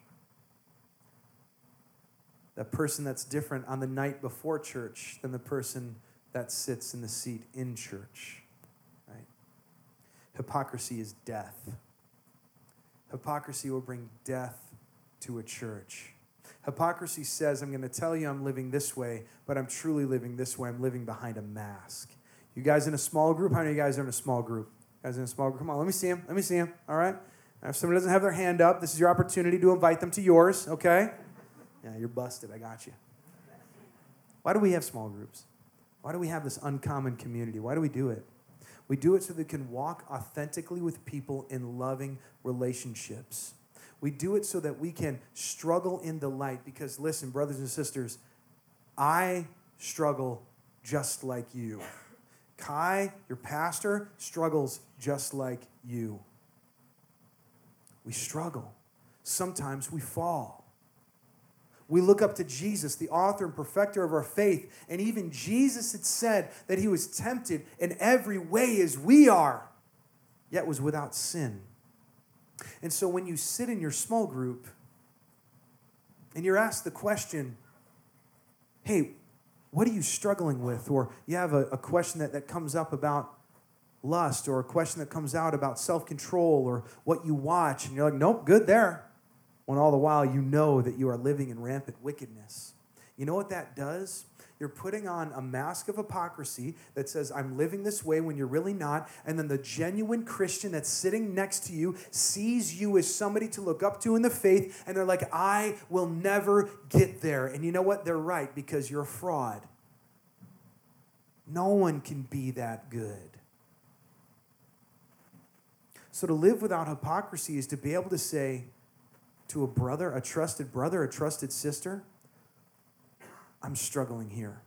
That person that's different on the night before church than the person that sits in the seat in church. Right? Hypocrisy is death. Hypocrisy will bring death to a church. Hypocrisy says, I'm going to tell you I'm living this way, but I'm truly living this way. I'm living behind a mask. You guys in a small group? How many of you guys are in a small group? You guys in a small group? Come on, let me see them. Let me see them. All right? Now, if somebody doesn't have their hand up, this is your opportunity to invite them to yours, okay? Yeah, you're busted. I got you. Why do we have small groups? Why do we have this uncommon community? Why do we do it? We do it so that we can walk authentically with people in loving relationships. We do it so that we can struggle in the light. Because listen, brothers and sisters, I struggle just like you. Kai, your pastor, struggles just like you. We struggle. Sometimes we fall. We look up to Jesus, the author and perfecter of our faith. And even Jesus had said that he was tempted in every way as we are, yet was without sin. And so when you sit in your small group and you're asked the question, hey, what are you struggling with? Or you have a, a question that, that comes up about lust, or a question that comes out about self control, or what you watch, and you're like, nope, good there. When all the while you know that you are living in rampant wickedness. You know what that does? You're putting on a mask of hypocrisy that says, I'm living this way when you're really not. And then the genuine Christian that's sitting next to you sees you as somebody to look up to in the faith. And they're like, I will never get there. And you know what? They're right because you're a fraud. No one can be that good. So to live without hypocrisy is to be able to say to a brother, a trusted brother, a trusted sister, I'm struggling here.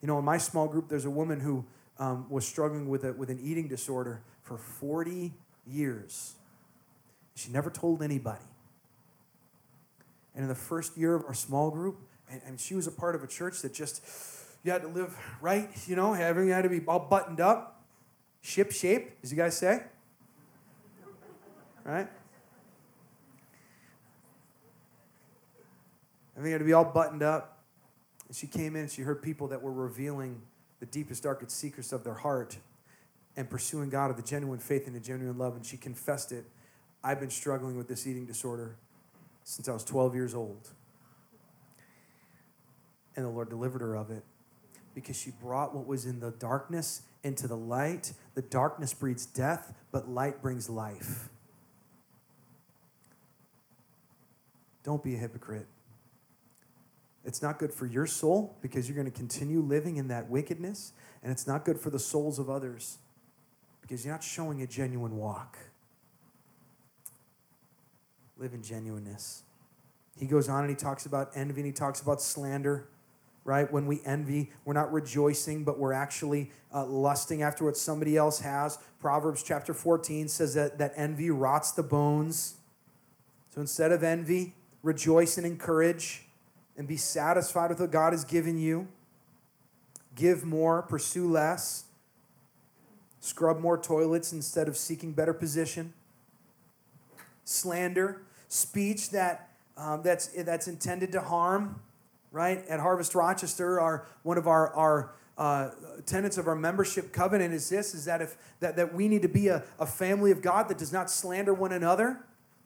You know, in my small group, there's a woman who um, was struggling with, a, with an eating disorder for 40 years. She never told anybody. And in the first year of our small group, and, and she was a part of a church that just, you had to live right, you know, everything had to be all buttoned up, ship shape, as you guys say. Right? Everything had to be all buttoned up. And she came in and she heard people that were revealing the deepest, darkest secrets of their heart and pursuing God with a genuine faith and a genuine love. And she confessed it. I've been struggling with this eating disorder since I was 12 years old. And the Lord delivered her of it because she brought what was in the darkness into the light. The darkness breeds death, but light brings life. Don't be a hypocrite. It's not good for your soul because you're going to continue living in that wickedness. And it's not good for the souls of others because you're not showing a genuine walk. Live in genuineness. He goes on and he talks about envy and he talks about slander, right? When we envy, we're not rejoicing, but we're actually uh, lusting after what somebody else has. Proverbs chapter 14 says that, that envy rots the bones. So instead of envy, rejoice and encourage and be satisfied with what God has given you. Give more, pursue less. Scrub more toilets instead of seeking better position. Slander, speech that, um, that's, that's intended to harm, right? At Harvest Rochester, our, one of our, our uh, tenets of our membership covenant is this is that if that, that we need to be a, a family of god that does not slander one another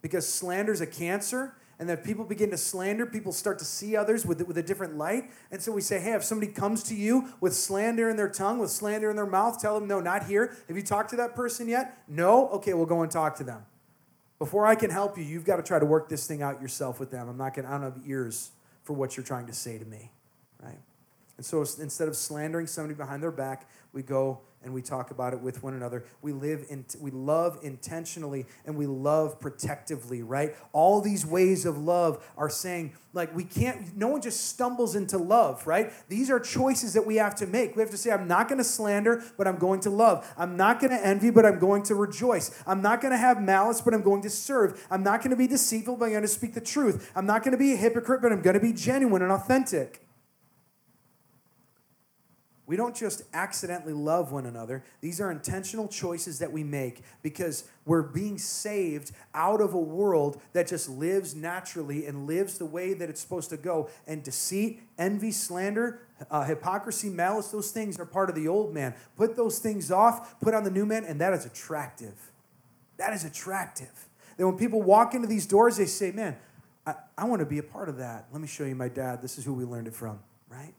because slander is a cancer And that people begin to slander, people start to see others with, with a different light. And so we say, hey, if somebody comes to you with slander in their tongue, with slander in their mouth, tell them, no, not here. Have you talked to that person yet? No? Okay, we'll go and talk to them. Before I can help you, you've got to try to work this thing out yourself with them. I'm not going to, I don't have ears for what you're trying to say to me, right? And so instead of slandering somebody behind their back, we go and we talk about it with one another. We live in we love intentionally and we love protectively, right? All these ways of love are saying like we can't no one just stumbles into love, right? These are choices that we have to make. We have to say I'm not going to slander, but I'm going to love. I'm not going to envy, but I'm going to rejoice. I'm not going to have malice, but I'm going to serve. I'm not going to be deceitful, but I'm going to speak the truth. I'm not going to be a hypocrite, but I'm going to be genuine and authentic. We don't just accidentally love one another. These are intentional choices that we make because we're being saved out of a world that just lives naturally and lives the way that it's supposed to go. And deceit, envy, slander, uh, hypocrisy, malice, those things are part of the old man. Put those things off, put on the new man, and that is attractive. That is attractive. Then when people walk into these doors, they say, Man, I, I want to be a part of that. Let me show you my dad. This is who we learned it from, right?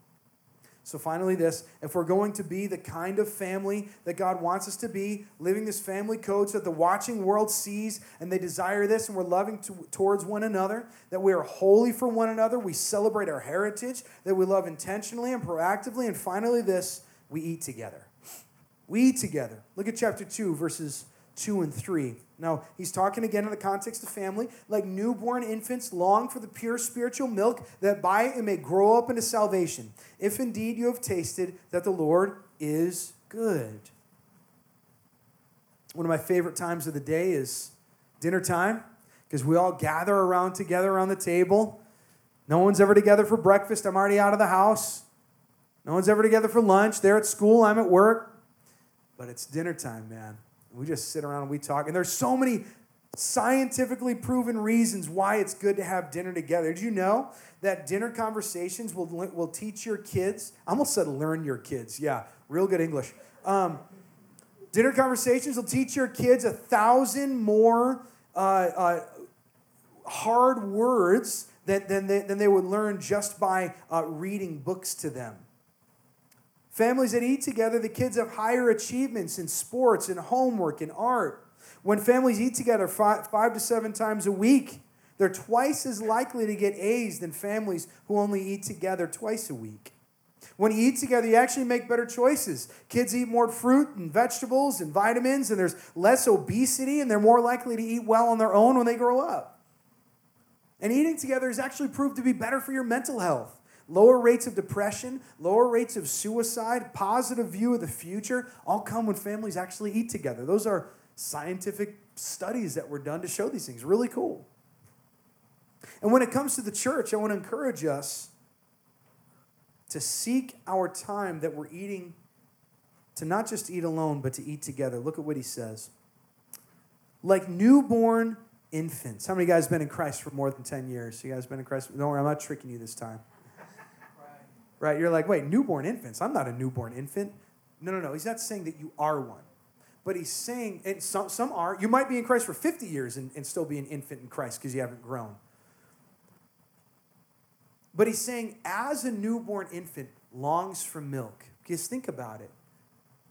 So, finally, this if we're going to be the kind of family that God wants us to be, living this family code so that the watching world sees and they desire this, and we're loving to, towards one another, that we are holy for one another, we celebrate our heritage, that we love intentionally and proactively, and finally, this we eat together. We eat together. Look at chapter 2, verses 2 and 3. Now, he's talking again in the context of family. Like newborn infants long for the pure spiritual milk, that by it may grow up into salvation, if indeed you have tasted that the Lord is good. One of my favorite times of the day is dinner time, because we all gather around together around the table. No one's ever together for breakfast. I'm already out of the house. No one's ever together for lunch. They're at school, I'm at work. But it's dinner time, man. We just sit around and we talk. And there's so many scientifically proven reasons why it's good to have dinner together. Did you know that dinner conversations will, will teach your kids? I almost said learn your kids. Yeah, real good English. Um, dinner conversations will teach your kids a thousand more uh, uh, hard words that, than, they, than they would learn just by uh, reading books to them. Families that eat together, the kids have higher achievements in sports and homework and art. When families eat together five, five to seven times a week, they're twice as likely to get A's than families who only eat together twice a week. When you eat together, you actually make better choices. Kids eat more fruit and vegetables and vitamins, and there's less obesity, and they're more likely to eat well on their own when they grow up. And eating together has actually proved to be better for your mental health lower rates of depression, lower rates of suicide, positive view of the future, all come when families actually eat together. Those are scientific studies that were done to show these things. Really cool. And when it comes to the church, I want to encourage us to seek our time that we're eating, to not just eat alone, but to eat together. Look at what he says. Like newborn infants. How many of you guys been in Christ for more than 10 years? You guys been in Christ? Don't worry, I'm not tricking you this time right? You're like, wait, newborn infants? I'm not a newborn infant. No, no, no. He's not saying that you are one. But he's saying, and some, some are, you might be in Christ for 50 years and, and still be an infant in Christ because you haven't grown. But he's saying, as a newborn infant longs for milk, because think about it.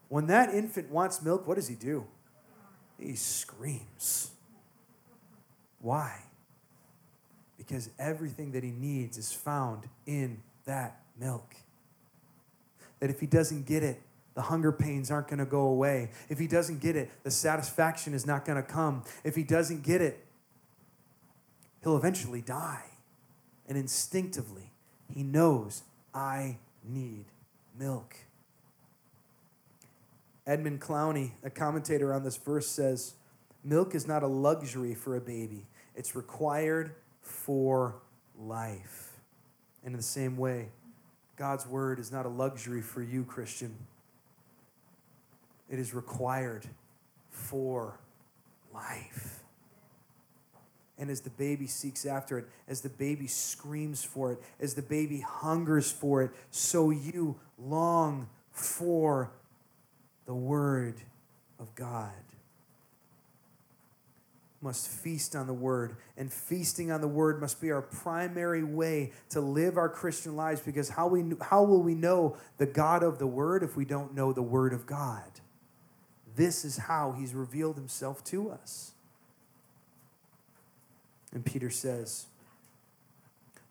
When that infant wants milk, what does he do? He screams. Why? Because everything that he needs is found in that milk. That if he doesn't get it, the hunger pains aren't going to go away. If he doesn't get it, the satisfaction is not going to come. If he doesn't get it, he'll eventually die. And instinctively, he knows, I need milk. Edmund Clowney, a commentator on this verse, says, Milk is not a luxury for a baby, it's required for life. And in the same way, God's word is not a luxury for you, Christian. It is required for life. And as the baby seeks after it, as the baby screams for it, as the baby hungers for it, so you long for the Word of God. Must feast on the word and feasting on the word must be our primary way to live our christian lives because how we how will we know the god of the word if we don't know the word of god? This is how he's revealed himself to us. And peter says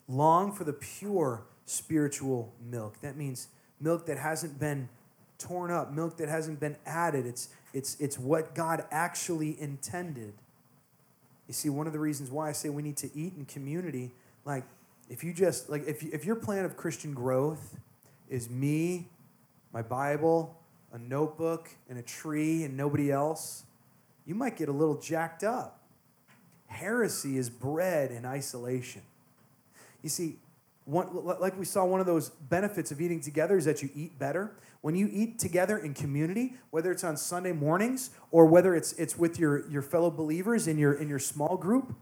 long for the pure spiritual milk. That means milk that hasn't been torn up milk that hasn't been added. It's it's it's what god actually intended you see, one of the reasons why I say we need to eat in community, like if you just like if if your plan of Christian growth is me, my Bible, a notebook, and a tree, and nobody else, you might get a little jacked up. Heresy is bred in isolation. You see, one, like we saw, one of those benefits of eating together is that you eat better. When you eat together in community, whether it's on Sunday mornings or whether it's, it's with your, your fellow believers in your, in your small group,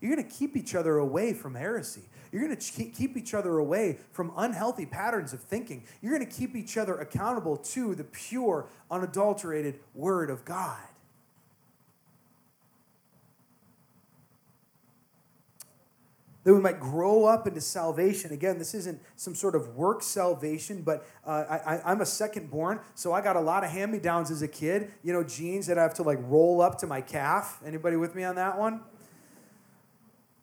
you're going to keep each other away from heresy. You're going to keep each other away from unhealthy patterns of thinking. You're going to keep each other accountable to the pure, unadulterated Word of God. That we might grow up into salvation. Again, this isn't some sort of work salvation, but uh, I, am a second born, so I got a lot of hand me downs as a kid. You know, jeans that I have to like roll up to my calf. Anybody with me on that one?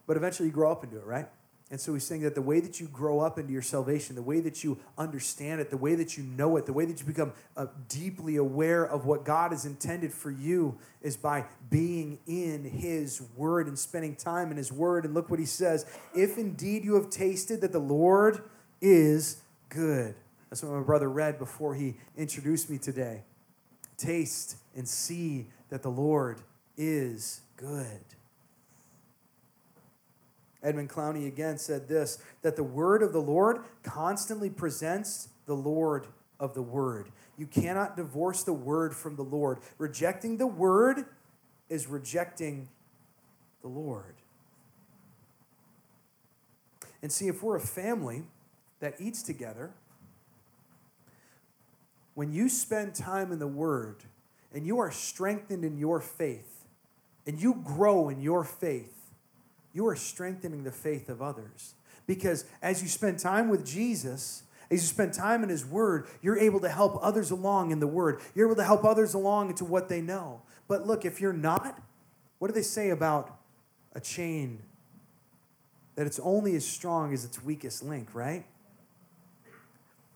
But eventually you grow up into it, right? And so he's saying that the way that you grow up into your salvation, the way that you understand it, the way that you know it, the way that you become uh, deeply aware of what God has intended for you is by being in his word and spending time in his word. And look what he says if indeed you have tasted that the Lord is good. That's what my brother read before he introduced me today. Taste and see that the Lord is good. Edmund Clowney again said this that the word of the Lord constantly presents the Lord of the word. You cannot divorce the word from the Lord. Rejecting the word is rejecting the Lord. And see, if we're a family that eats together, when you spend time in the Word and you are strengthened in your faith and you grow in your faith, you are strengthening the faith of others. Because as you spend time with Jesus, as you spend time in His Word, you're able to help others along in the Word. You're able to help others along into what they know. But look, if you're not, what do they say about a chain? That it's only as strong as its weakest link, right?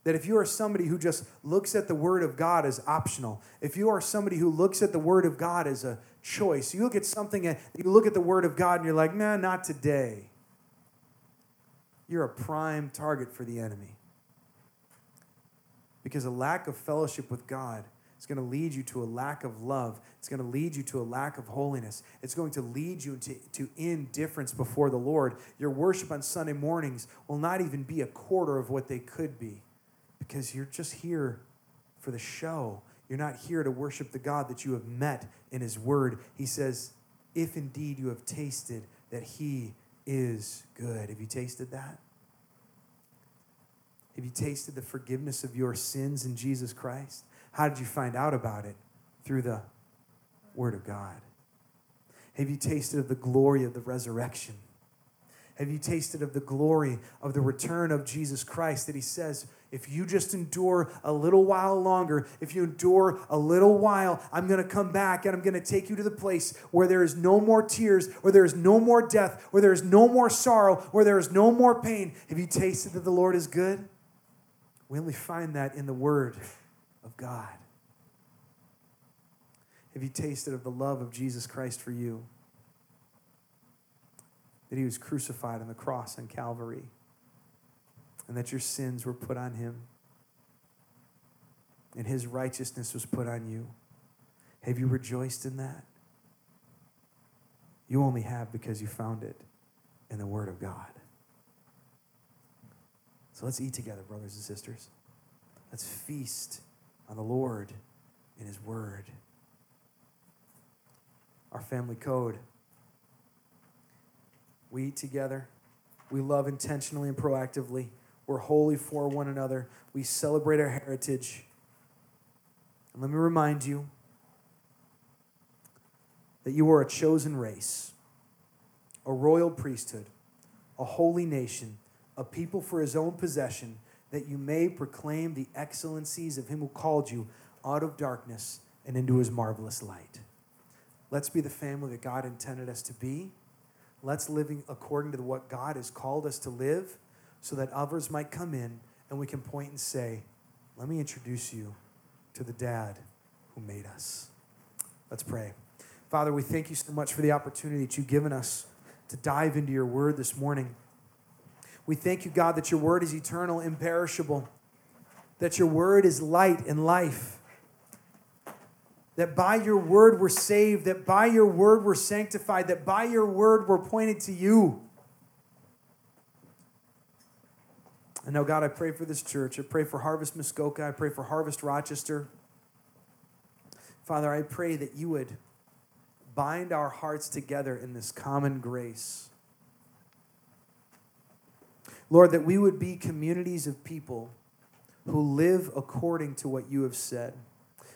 That if you are somebody who just looks at the Word of God as optional, if you are somebody who looks at the Word of God as a choice, you look at something, you look at the Word of God and you're like, man, not today. You're a prime target for the enemy. Because a lack of fellowship with God is going to lead you to a lack of love. It's going to lead you to a lack of holiness. It's going to lead you to, to indifference before the Lord. Your worship on Sunday mornings will not even be a quarter of what they could be because you're just here for the show. You're not here to worship the God that you have met in His Word. He says, If indeed you have tasted that He is good. Have you tasted that? Have you tasted the forgiveness of your sins in Jesus Christ? How did you find out about it? Through the Word of God. Have you tasted of the glory of the resurrection? Have you tasted of the glory of the return of Jesus Christ that He says, if you just endure a little while longer, if you endure a little while, I'm going to come back and I'm going to take you to the place where there is no more tears, where there is no more death, where there is no more sorrow, where there is no more pain. Have you tasted that the Lord is good? We only find that in the Word of God. Have you tasted of the love of Jesus Christ for you? That he was crucified on the cross on Calvary and that your sins were put on him and his righteousness was put on you. Have you rejoiced in that? You only have because you found it in the Word of God. So let's eat together, brothers and sisters. Let's feast on the Lord in His Word. Our family code. We eat together. We love intentionally and proactively. We're holy for one another. We celebrate our heritage. And let me remind you that you are a chosen race, a royal priesthood, a holy nation, a people for his own possession, that you may proclaim the excellencies of him who called you out of darkness and into his marvelous light. Let's be the family that God intended us to be. Let's live according to what God has called us to live so that others might come in and we can point and say, Let me introduce you to the dad who made us. Let's pray. Father, we thank you so much for the opportunity that you've given us to dive into your word this morning. We thank you, God, that your word is eternal, imperishable, that your word is light and life that by your word we're saved, that by your word we're sanctified, that by your word we're pointed to you. And now, God, I pray for this church. I pray for Harvest Muskoka. I pray for Harvest Rochester. Father, I pray that you would bind our hearts together in this common grace. Lord, that we would be communities of people who live according to what you have said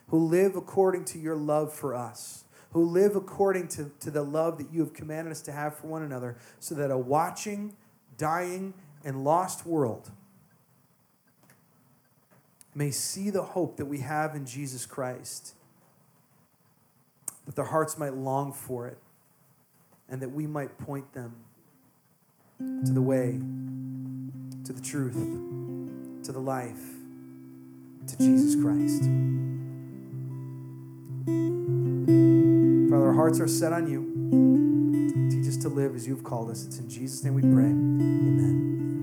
who live according to your love for us, who live according to, to the love that you have commanded us to have for one another, so that a watching, dying, and lost world may see the hope that we have in Jesus Christ, that their hearts might long for it, and that we might point them to the way, to the truth, to the life, to Jesus Christ. Father, our hearts are set on you. Teach us to live as you've called us. It's in Jesus' name we pray. Amen.